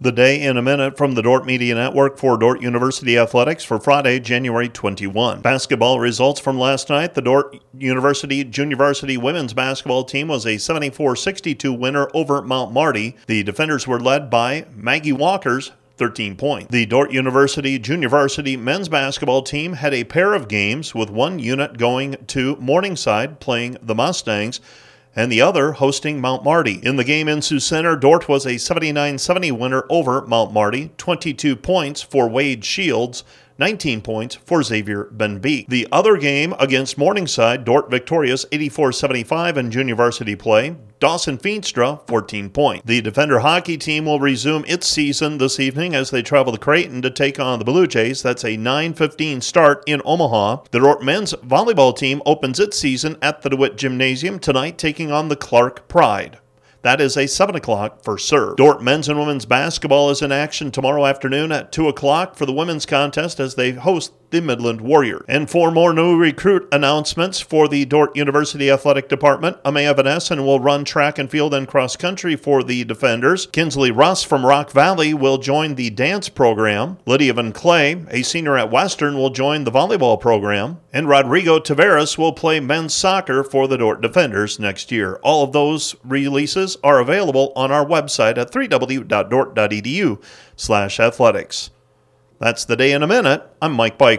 The day in a minute from the Dordt Media Network for Dordt University Athletics for Friday, January 21. Basketball results from last night. The Dordt University Junior Varsity women's basketball team was a 74 62 winner over Mount Marty. The defenders were led by Maggie Walkers, 13 points. The Dordt University Junior Varsity men's basketball team had a pair of games with one unit going to Morningside playing the Mustangs and the other hosting Mount Marty. In the game in Sioux Center, Dordt was a 79 70 winner over Mount Marty, 22 points for Wade Shields. 19 points for Xavier Benbeek. The other game against Morningside, Dordt victorious 84 75 in junior varsity play. Dawson Feenstra, 14 points. The Defender hockey team will resume its season this evening as they travel to Creighton to take on the Blue Jays. That's a 9:15 start in Omaha. The Dordt men's volleyball team opens its season at the DeWitt Gymnasium tonight, taking on the Clarke Pride. That is a 7 o'clock for serve. Dordt men's and women's basketball is in action tomorrow afternoon at 2 o'clock for the women's contest as they host the Midland Warrior. And for more new recruit announcements for the Dordt University Athletic Department, Amaya Van Essen will run track and field and cross country for the defenders. Kinsley Russ from Rock Valley will join the dance program. Lydia Van Clay, a senior at Western, will join the volleyball program. And Rodrigo Taveras will play men's soccer for the Dordt Defenders next year. All of those releases are available on our website at 3w.dordt.edu slash athletics. That's the day in a minute. I'm Mike Biker.